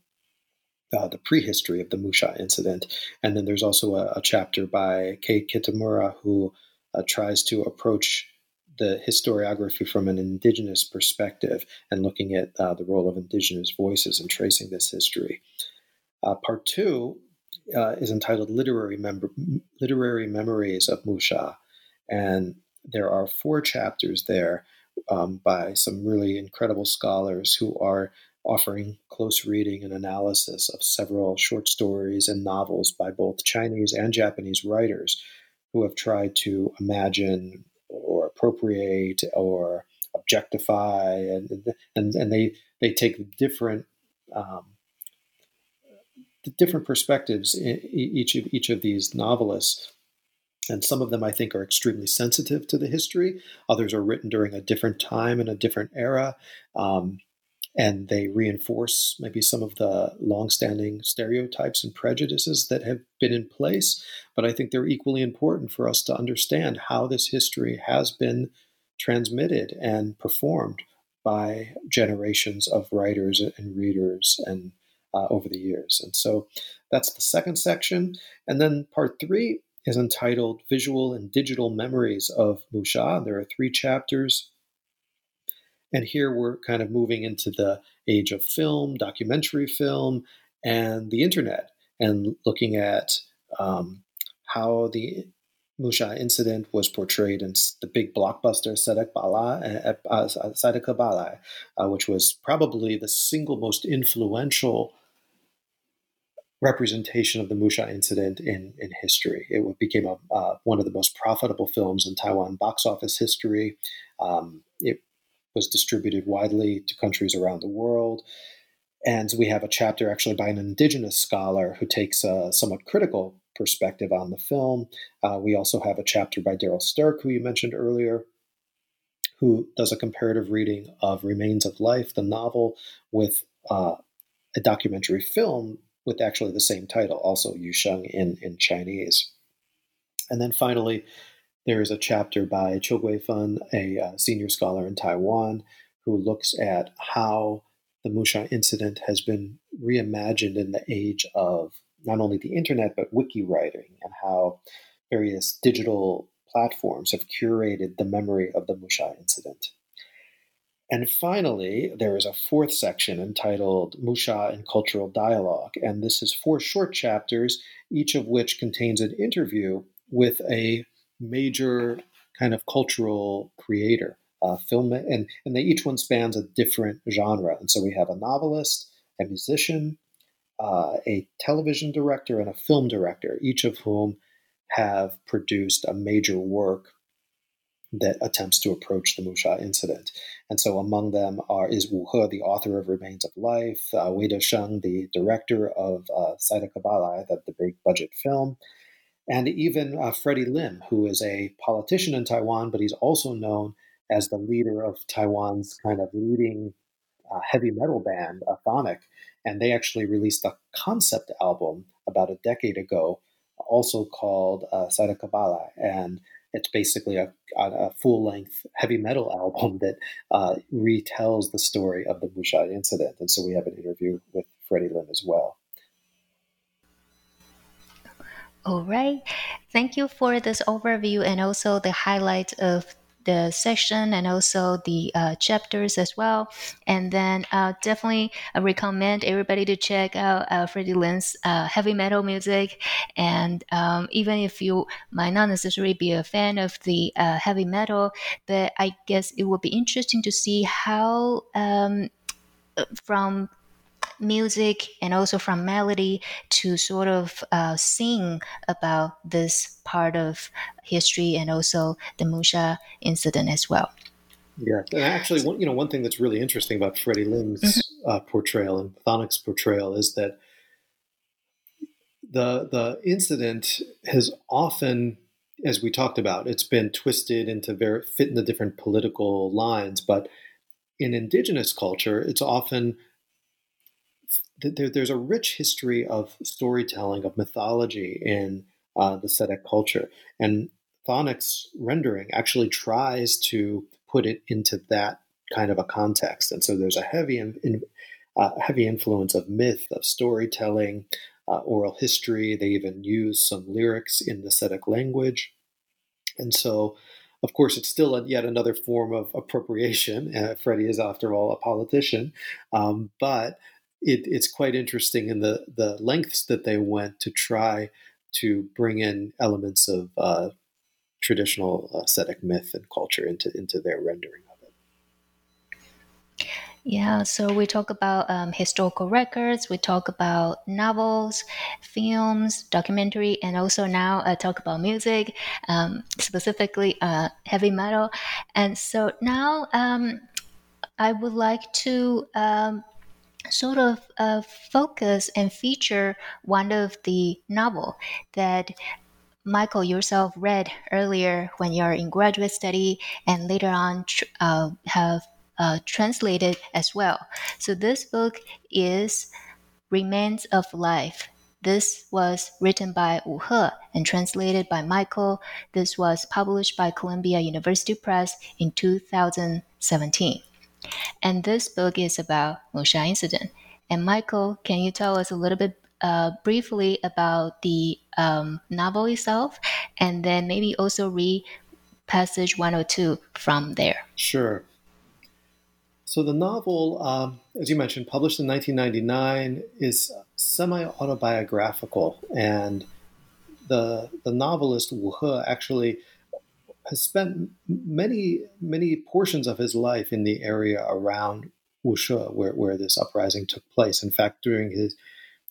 [SPEAKER 3] uh, the prehistory of the Musha incident. And then there's also a, a chapter by Kei Kitamura who uh, tries to approach the historiography from an indigenous perspective and looking at uh, the role of indigenous voices and tracing this history. Uh, part two uh, is entitled Literary, Mem- Literary Memories of Musha. And there are four chapters there um, by some really incredible scholars who are offering close reading and analysis of several short stories and novels by both Chinese and Japanese writers who have tried to imagine appropriate or objectify and and, and they they take different um, different perspectives in each of each of these novelists and some of them I think are extremely sensitive to the history. Others are written during a different time and a different era. Um, and they reinforce maybe some of the longstanding stereotypes and prejudices that have been in place. But I think they're equally important for us to understand how this history has been transmitted and performed by generations of writers and readers and uh, over the years. And so that's the second section. And then part three is entitled Visual and Digital Memories of Musha. There are three chapters. And here we're kind of moving into the age of film, documentary film, and the internet, and looking at um, how the Musha incident was portrayed in the big blockbuster Seediq Bale, uh, uh, Bala, uh, which was probably the single most influential representation of the Musha incident in, in history. It became a, uh, one of the most profitable films in Taiwan box office history. Um, it was distributed widely to countries around the world. And we have a chapter actually by an indigenous scholar who takes a somewhat critical perspective on the film. Uh, we also have a chapter by Daryl Sterk, who you mentioned earlier, who does a comparative reading of Remains of Life, the novel, with uh, a documentary film with actually the same title, also Yusheng in, in Chinese. And then finally, there is a chapter by Qiu Guifen, a uh, senior scholar in Taiwan, who looks at how the Musha incident has been reimagined in the age of not only the internet, but wiki writing, and how various digital platforms have curated the memory of the Musha incident. And finally, there is a fourth section entitled Musha and Cultural Dialogue. And this is four short chapters, each of which contains an interview with a major kind of cultural creator. Uh, film and and they each one spans a different genre and so we have a novelist a musician uh, a television director and a film director each of whom have produced a major work that attempts to approach the Musha incident. And so among them are is Wu He, the author of Remains of Life, uh, Wei Desheng, the director of uh, Seediq Bale, the, the big budget film, and even uh, Freddie Lim, who is a politician in Taiwan, but he's also known as the leader of Taiwan's kind of leading uh, heavy metal band, Chthonic. And they actually released a concept album about a decade ago, also called uh, Kabbalah. And it's basically a, a full length heavy metal album that uh, retells the story of the Musha incident. And so we have an interview with Freddie Lim as well.
[SPEAKER 2] All right. Thank you for this overview and also the highlight of the session and also the uh, chapters as well. And then uh, definitely I recommend everybody to check out uh, Freddie Lim's uh, heavy metal music. And um, even if you might not necessarily be a fan of the uh, heavy metal, but I guess it would be interesting to see how um, from music and also from melody to sort of uh, sing about this part of history and also the Musha incident as well.
[SPEAKER 3] Yeah, and actually, one, you know, one thing that's really interesting about Freddie Lim's mm-hmm. uh, portrayal and Chthonics' portrayal is that the the incident has often, as we talked about, it's been twisted into very fit in the different political lines, but in indigenous culture, it's often there, there's a rich history of storytelling, of mythology in uh, the Seediq culture. And Chthonics rendering actually tries to put it into that kind of a context. And so there's a heavy, in, in, uh, heavy influence of myth, of storytelling, uh, oral history. They even use some lyrics in the Seediq language. And so, of course, it's still a, yet another form of appropriation. Uh, Freddie is, after all, a politician. Um, but it, it's quite interesting in the the lengths that they went to try to bring in elements of uh, traditional ascetic myth and culture into into their rendering of it.
[SPEAKER 2] Yeah, so we talk about um, historical records, we talk about novels, films, documentary, and also now uh, talk about music, um, specifically uh, heavy metal. And so now um, I would like to um, sort of uh, focus and feature one of the novel that Michael yourself read earlier when you're in graduate study and later on uh, have uh, translated as well. So this book is Remains of Life. This was written by Wu He and translated by Michael. This was published by Columbia University Press in 2017. And this book is about Musha incident. And Michael, can you tell us a little bit uh, briefly about the um, novel itself, and then maybe also read passage one or two from there?
[SPEAKER 3] Sure. So the novel, um, as you mentioned, published in 1999, is semi-autobiographical, and the the novelist Wu He actually has spent many many portions of his life in the area around Wushe, where where this uprising took place. In fact, during his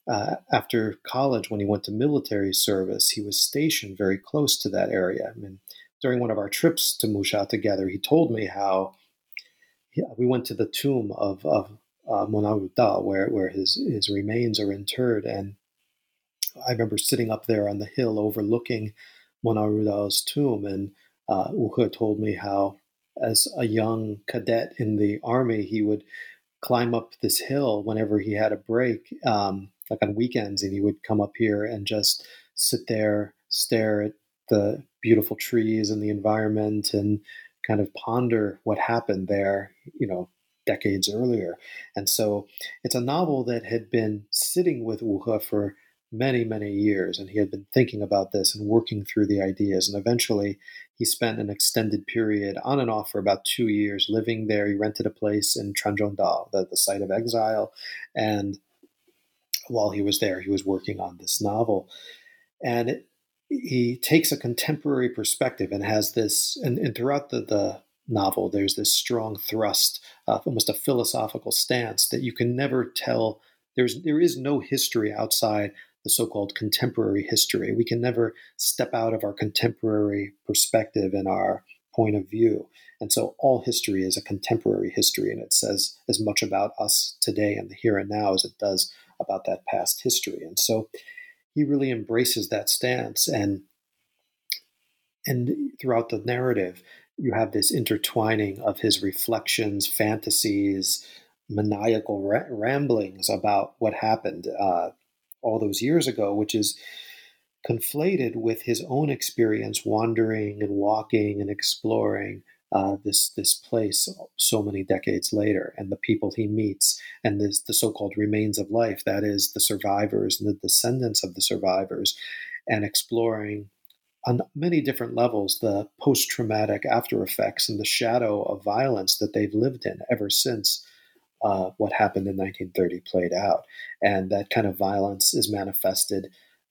[SPEAKER 3] uh, after college, when he went to military service, he was stationed very close to that area. I mean, during one of our trips to Musha together, he told me how yeah, we went to the tomb of of uh, Mona Rudao, where where his his remains are interred, and I remember sitting up there on the hill overlooking Mona Rudao's tomb, and uh, Wu told me how, as a young cadet in the army, he would climb up this hill whenever he had a break, um, like on weekends, and he would come up here and just sit there, stare at the beautiful trees and the environment, and kind of ponder what happened there, you know, decades earlier. And so it's a novel that had been sitting with Wu for many, many years, and he had been thinking about this and working through the ideas. And eventually, he spent an extended period on and off for about two years living there. He rented a place in Chuanzhongdao, the, the site of exile, and while he was there, he was working on this novel. And it, he takes a contemporary perspective and has this, and, and throughout the, the novel, there's this strong thrust, uh, almost a philosophical stance that you can never tell. There's there is no history outside the so-called contemporary history. We can never step out of our contemporary perspective and our point of view. And so all history is a contemporary history, and it says as much about us today and the here and now as it does about that past history. And so he really embraces that stance and and throughout the narrative you have this intertwining of his reflections fantasies maniacal ra- ramblings about what happened uh, all those years ago which is conflated with his own experience wandering and walking and exploring uh, this this place so many decades later, and the people he meets, and this, the so-called remains of life, that is the survivors and the descendants of the survivors, and exploring on many different levels the post-traumatic after effects and the shadow of violence that they've lived in ever since uh, what happened in 1930 played out, and that kind of violence is manifested.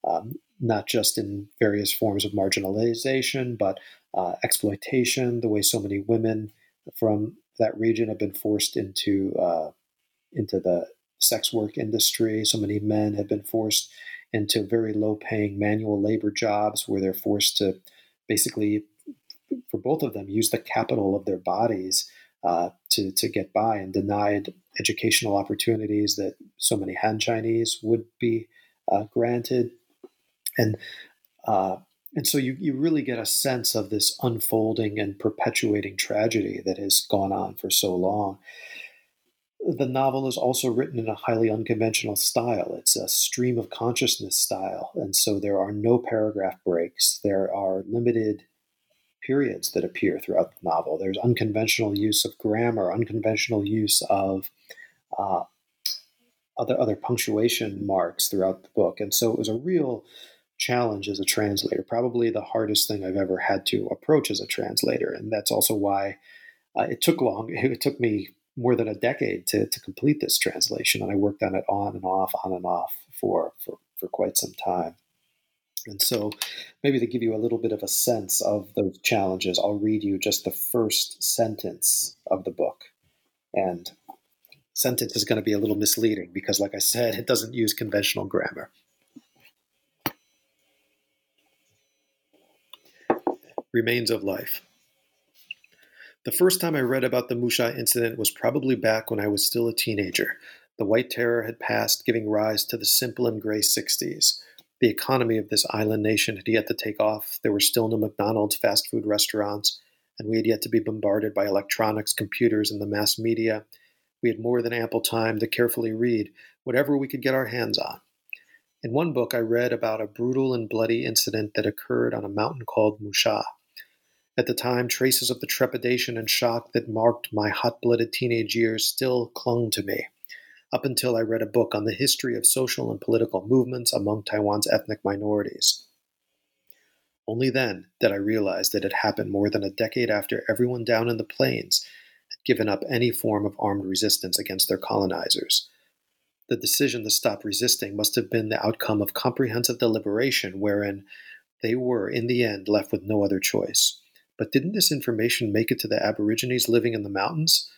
[SPEAKER 3] Um, not just in various forms of marginalization, but uh, exploitation, the way so many women from that region have been forced into uh, into the sex work industry. So many men have been forced into very low paying manual labor jobs where they're forced to basically, for both of them, use the capital of their bodies uh, to, to get by and denied educational opportunities that so many Han Chinese would be uh, granted. And uh, and so you, you really get a sense of this unfolding and perpetuating tragedy that has gone on for so long. The novel is also written in a highly unconventional style. It's a stream of consciousness style. And so there are no paragraph breaks. There are limited periods that appear throughout the novel. There's unconventional use of grammar, unconventional use of uh, other, other punctuation marks throughout the book. And so it was a real challenge as a translator, probably the hardest thing I've ever had to approach as a translator. And that's also why uh, it took long. It took me more than a decade to, to complete this translation, and I worked on it on and off, on and off for, for, for quite some time. And so, maybe to give you a little bit of a sense of those challenges, I'll read you just the first sentence of the book. And sentence is going to be a little misleading because, like I said, it doesn't use conventional grammar. Remains of life. The first time I read about the Musha incident was probably back when I was still a teenager. The White Terror had passed, giving rise to the simple and gray 60s. The economy of this island nation had yet to take off. There were still no McDonald's fast food restaurants, and we had yet to be bombarded by electronics, computers, and the mass media. We had more than ample time to carefully read whatever we could get our hands on. In one book, I read about a brutal and bloody incident that occurred on a mountain called Musha. At the time, traces of the trepidation and shock that marked my hot blooded teenage years still clung to me up until I read a book on the history of social and political movements among Taiwan's ethnic minorities. Only then did I realize that it happened more than a decade after everyone down in the plains had given up any form of armed resistance against their colonizers. The decision to stop resisting must have been the outcome of comprehensive deliberation wherein they were, in the end, left with no other choice. But didn't this information make it to the Aborigines living in the mountains?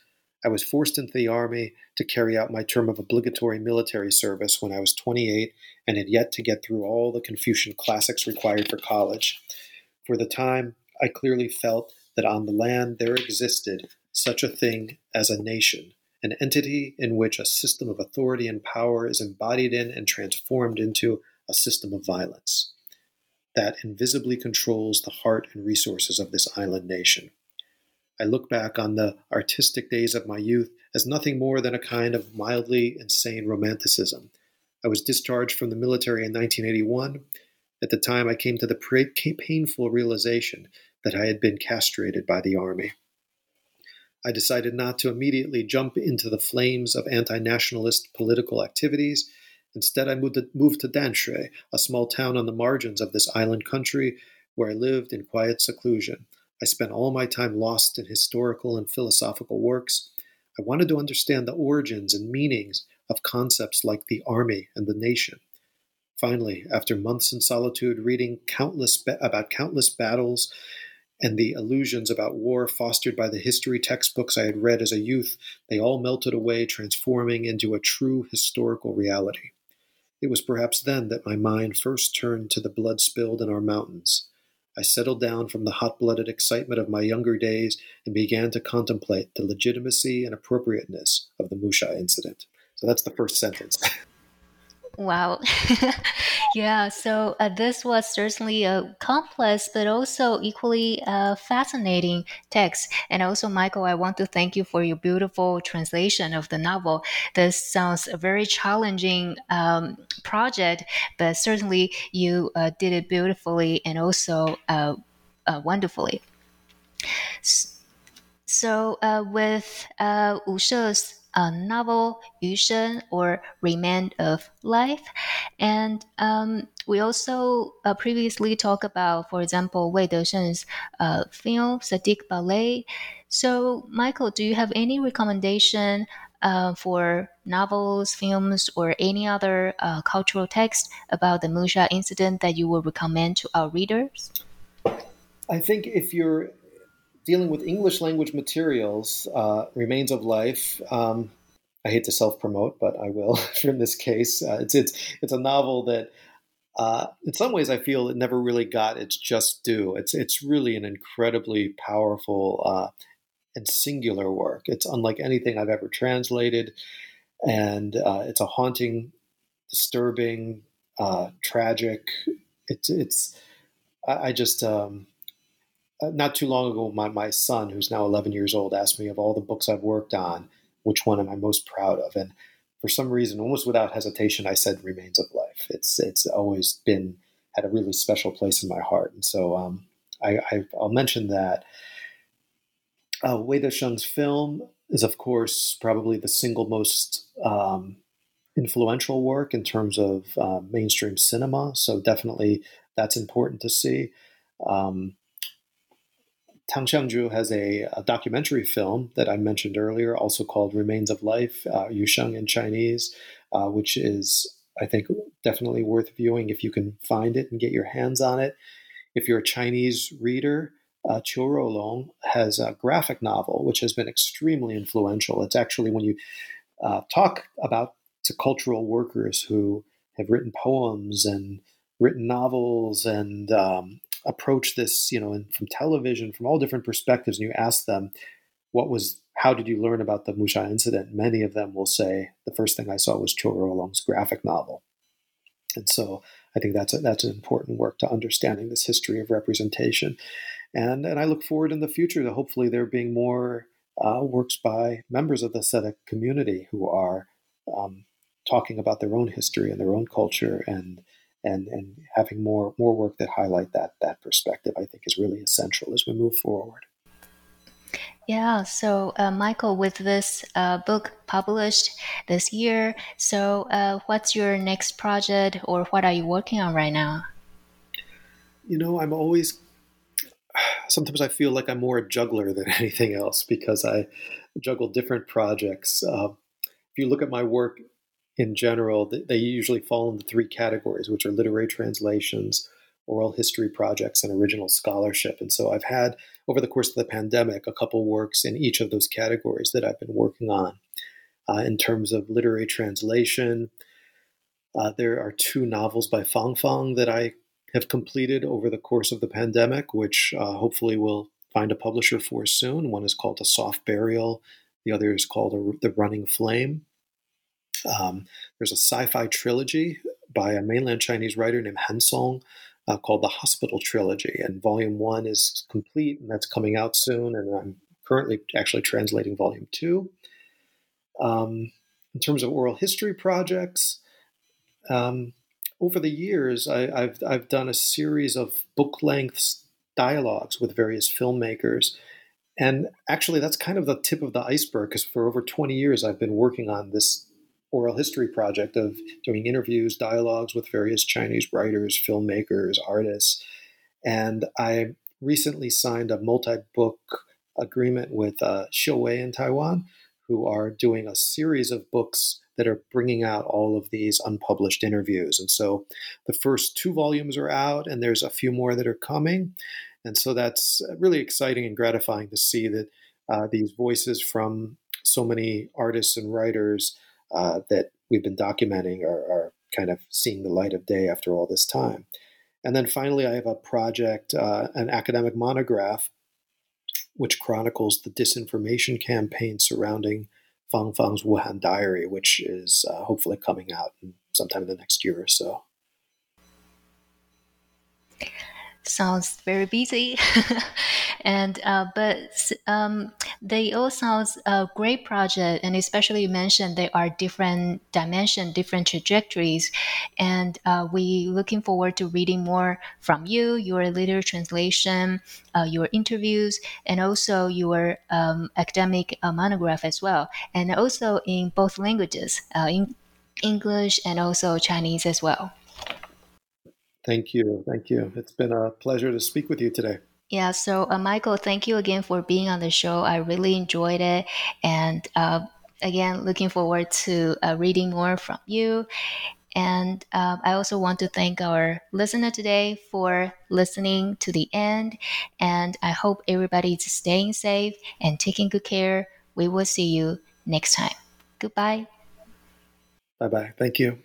[SPEAKER 3] I was forced into the Army to carry out my term of obligatory military service when I was 28 and had yet to get through all the Confucian classics required for college. For the time, I clearly felt that on the land there existed such a thing as a nation, an entity in which a system of authority and power is embodied in and transformed into a system of violence that invisibly controls the heart and resources of this island nation. I look back on the artistic days of my youth as nothing more than a kind of mildly insane romanticism. I was discharged from the military in 1981. At the time, I came to the painful realization that I had been castrated by the Army. I decided not to immediately jump into the flames of anti nationalist political activities. Instead, I moved to, moved to a small town on the margins of this island country where I lived in quiet seclusion. I spent all my time lost in historical and philosophical works. I wanted to understand the origins and meanings of concepts like the army and the nation. Finally, after months in solitude, reading countless ba- about countless battles and the illusions about war fostered by the history textbooks I had read as a youth, they all melted away, transforming into a true historical reality. It was perhaps then that my mind first turned to the blood spilled in our mountains. I settled down from the hot blooded excitement of my younger days and began to contemplate the legitimacy and appropriateness of the Musha incident. So that's the first sentence.
[SPEAKER 2] Wow. yeah, so uh, this was certainly a complex but also equally uh, fascinating text. And also, Michael, I want to thank you for your beautiful translation of the novel. This sounds a very challenging um, project, but certainly you uh, did it beautifully and also uh, uh, wonderfully. So, uh, with uh, Wu He's a novel, Yusheng, or Remains of Life. And um, we also uh, previously talked about, for example, Wei Desheng's uh, film, Seediq Bale. So, Michael, do you have any recommendation uh, for novels, films, or any other uh, cultural text about the Musha incident that you would recommend to our readers?
[SPEAKER 3] I think if you're dealing with English language materials, uh, Remains of Life. Um, I hate to self promote, but I will in this case. Uh, it's it's it's a novel that, uh, in some ways, I feel it never really got its just due. It's it's really an incredibly powerful uh, and singular work. It's unlike anything I've ever translated, and uh, it's a haunting, disturbing, uh, tragic. It's it's I, I just. Um, not too long ago, my, my son, who's now 11 years old, asked me of all the books I've worked on, which one am I most proud of? And for some reason, almost without hesitation, I said Remains of Life. It's it's always been had a really special place in my heart, and so um, I, I will mention that. Uh, Wei Desheng's film is, of course, probably the single most um, influential work in terms of uh, mainstream cinema. So definitely, that's important to see. Um, Tang Xiangzhu has a, a, documentary film that I mentioned earlier, also called Remains of Life, uh, Yusheng in Chinese, uh, which is, I think, definitely worth viewing if you can find it and get your hands on it. If you're a Chinese reader, uh, Qiu Ruolong has a graphic novel, which has been extremely influential. It's actually when you uh, talk about to cultural workers who have written poems and written novels and um, approach this, you know, from television, from all different perspectives, and you ask them, what was, how did you learn about the Musha incident? Many of them will say, the first thing I saw was Qiu Ruolong's graphic novel. And so I think that's a, that's an important work to understanding this history of representation. And, and I look forward in the future to hopefully there being more uh, works by members of the Seediq community who are um, talking about their own history and their own culture and and and having more more work that highlight that that perspective I think is really essential as we move forward.
[SPEAKER 2] Yeah, so uh, Michael, with this uh, book published this year, so uh, what's your next project or what are you working on right now?
[SPEAKER 3] You know, I'm always sometimes I feel like I'm more a juggler than anything else because I juggle different projects. Uh, if you look at my work in general, they usually fall into three categories, which are literary translations, oral history projects, and original scholarship. And so I've had, over the course of the pandemic, a couple works in each of those categories that I've been working on. Uh, in terms of literary translation, uh, there are two novels by Fang Fang that I have completed over the course of the pandemic, which uh, hopefully will find a publisher for soon. One is called A Soft Burial, the other is called a, The Running Flame. Um, there's a sci fi trilogy by a mainland Chinese writer named Han Song uh, called the Hospital Trilogy. And volume one is complete, and that's coming out soon. And I'm currently actually translating volume two. Um, in terms of oral history projects, um, over the years, I, have I've done a series of book length dialogues with various filmmakers. And actually, that's kind of the tip of the iceberg because for over 20 years, I've been working on this oral history project of doing interviews, dialogues with various Chinese writers, filmmakers, artists. And I recently signed a multi book agreement with uh, Wei in Taiwan, who are doing a series of books that are bringing out all of these unpublished interviews. And so the first two volumes are out, and there's a few more that are coming. And so that's really exciting and gratifying to see that uh, these voices from so many artists and writers uh, that we've been documenting are, are, kind of seeing the light of day after all this time. And then finally, I have a project, uh, an academic monograph, which chronicles the disinformation campaign surrounding Fang Fang's Wuhan Diary, which is uh, hopefully coming out sometime in the next year or so.
[SPEAKER 2] Sounds very busy. And uh, but um, they all sounds a great project and especially you mentioned they are different dimension different trajectories. And uh, we looking forward to reading more from you your literary translation uh, your interviews and also your um, academic uh, monograph as well. And also in both languages uh, in english and also chinese as well
[SPEAKER 3] Thank you. Thank you. It's been a pleasure to speak with you today.
[SPEAKER 2] Yeah, so uh, Michael, thank you again for being on the show. I really enjoyed it. And uh, again, looking forward to uh, reading more from you. And uh, I also want to thank our listener today for listening to the end. And I hope everybody is staying safe and taking good care. We will see you next time. Goodbye.
[SPEAKER 3] Bye bye. Thank you.